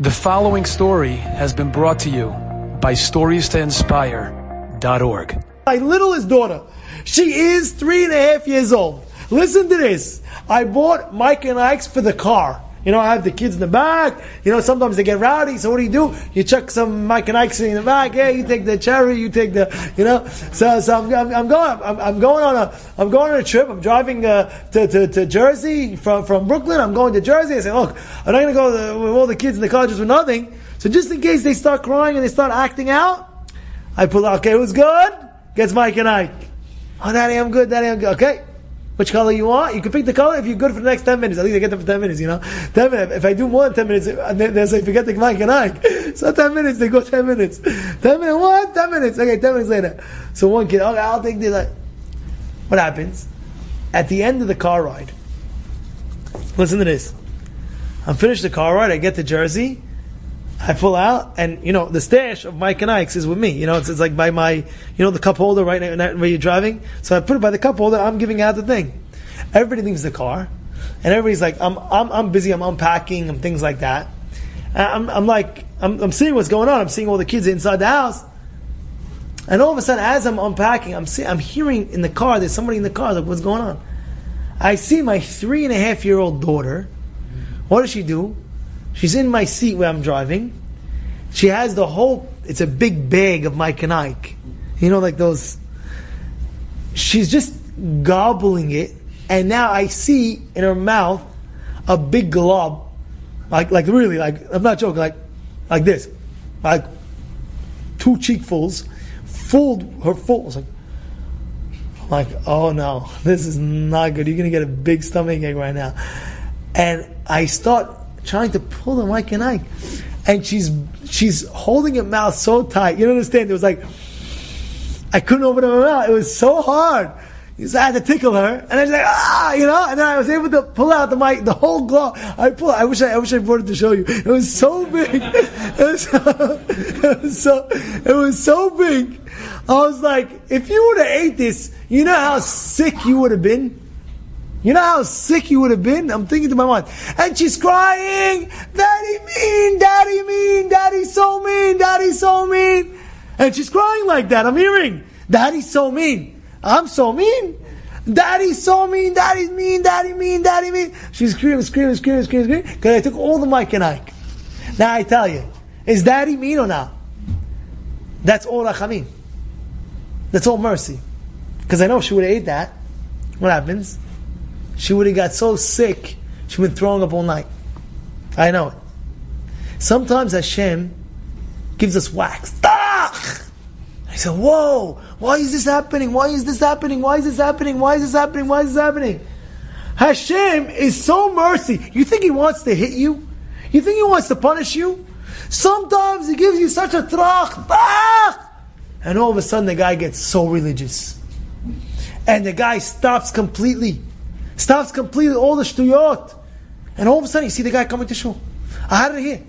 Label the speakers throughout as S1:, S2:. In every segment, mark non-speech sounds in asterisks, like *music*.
S1: The following story has been brought to you by StoriesToInspire.org.
S2: My littlest daughter, she is three and a half years old. Listen to this. I bought Mike and Ike's for the car. You know, I have the kids in the back. You know, sometimes they get rowdy. So what do you do? You chuck some Mike and Ike's in the back. Yeah, you take the cherry. You take the, you know. So, so I'm, I'm, I'm going. I'm, I'm, going on a. I'm going on a trip. I'm driving uh, to, to, to Jersey from from Brooklyn. I'm going to Jersey. I say, look, I'm not going to go with all the kids in the car just for nothing. So just in case they start crying and they start acting out, I pull out. Okay, who's good? Gets Mike and Ike. Oh, Daddy, I'm good. Daddy, I'm good. Okay which color you want. You can pick the color if you're good for the next 10 minutes. At least I get them for 10 minutes, you know. 10 minutes. If I do more than 10 minutes, they, say, forget the Mike and Ike. So 10 minutes, they go 10 minutes. 10 minutes, what? 10 minutes. Okay, 10 minutes later. So one kid, okay, I'll take this. What happens? At the end of the car ride, listen to this. I'm finished the car ride, I get to Jersey, I pull out, and you know the stash of Mike and Ike's is with me. You know, it's, it's like by my, you know, the cup holder right now where you're driving. So I put it by the cup holder. I'm giving out the thing. Everybody leaves the car, and everybody's like, I'm, I'm, I'm busy. I'm unpacking and things like that. I'm, I'm like, I'm, I'm seeing what's going on. I'm seeing all the kids inside the house, and all of a sudden, as I'm unpacking, I'm see, I'm hearing in the car. There's somebody in the car. Like, what's going on? I see my three and a half year old daughter. What does she do? She's in my seat where I'm driving. She has the whole, it's a big bag of Mike and Ike. You know, like those. She's just gobbling it. And now I see in her mouth a big glob. Like, like really, like, I'm not joking, like, like this. Like, two cheekfuls, full, her full. Like, like, oh no, this is not good. You're to get a big stomach ache right now. And I start trying to pull the Mike and Ike. And she's she's holding her mouth so tight. You don't understand? It was like I couldn't open her mouth. It was so hard. So I had to tickle her, and I was like, ah, you know, and then I was able to pull out the mic, the whole glove. I pull. I wish I, I wish I brought it to show you. It was so big. *laughs* It was so, it was so, it was so big. I was like, if you would have ate this, you know how sick you would have been. You know how sick you would have been? I'm thinking to my mind. And she's crying, Daddy mean, Daddy mean, Daddy so mean, Daddy so mean. And she's crying like that. I'm hearing, Daddy so mean. I'm so mean. Daddy so mean, Daddy's mean, Daddy mean, Daddy mean. She's screaming, screaming, screaming, screaming, screaming. Because I took all the Mike and Ike. Now I tell you, is Daddy mean or not? That's all rachamim. That's all mercy. Because I know if she would have ate that, what happens? She would have got so sick, she would been throwing up all night. I know it. Sometimes Hashem gives us wax. I said, whoa, why is this happening? Why is this happening? Why is this happening? Why is this happening? Why is this happening? Hashem is so mercy. You think He wants to hit you? You think He wants to punish you? Sometimes He gives you such a trach, and all of a sudden the guy gets so religious. And the guy stops completely. Stops completely all the shtuyot. And all of a sudden you see the guy coming to shul. I had it here.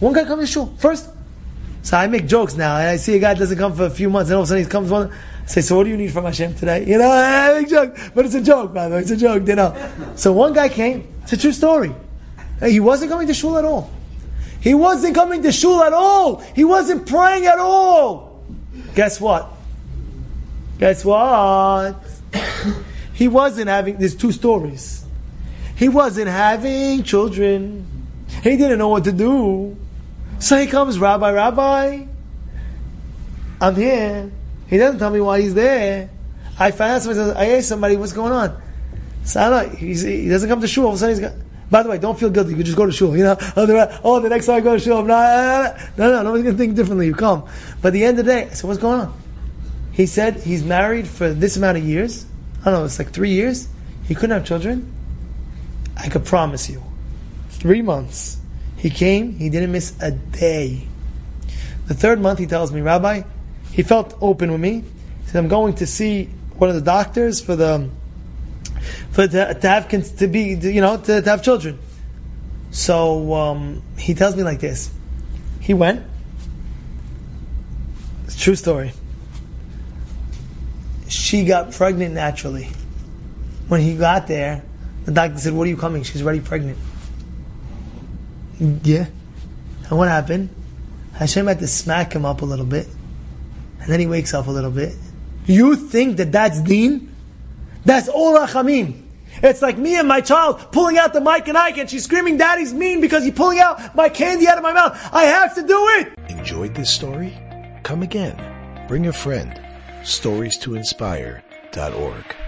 S2: One guy coming to shul. First. So I make jokes now, and I see a guy doesn't come for a few months, and all of a sudden he comes one. I say, so what do you need from Hashem today? You know, *laughs* I make joke, but it's a joke, by the way. It's a joke, you know. So one guy came. It's a true story. He wasn't coming to shul at all. He wasn't coming to shul at all. He wasn't praying at all. Guess what? Guess what? He wasn't having, there's two stories. He wasn't having children. He didn't know what to do. So he comes, Rabbi, Rabbi, I'm here. He doesn't tell me why he's there. I find out somebody I asked somebody what's going on. So I don't know, he doesn't come to shul, all of a sudden he's got, by the way, don't feel guilty. You just go to shul. You know, *laughs* oh, the, oh, the next time I go to shul, I'm not, uh, uh, uh. no, no, nobody's to think differently. You come. But at the end of the day, I said, what's going on? He said he's married for this amount of years. I don't know, it's like three years. He couldn't have children. I could promise you. Three months. He came, he didn't miss a day. The third month, he tells me, Rabbi, he felt open with me. He said, I'm going to see one of the doctors for the, for to, to have, to be, you know, to, to have children. So, um, he tells me like this. He went. It's true story she got pregnant naturally. When he got there, the doctor said, What are you coming? She's already pregnant. Yeah. And what happened? Hashem had to smack him up a little bit. And then he wakes up a little bit. You think that that's deen? That's all rachamim. It's like me and my child pulling out the Mike and Ike and she's screaming, Daddy's mean because he's pulling out my candy out of my mouth. I have to do it!
S3: Enjoyed this story? Come again. Bring a friend. Stories to inspire.org.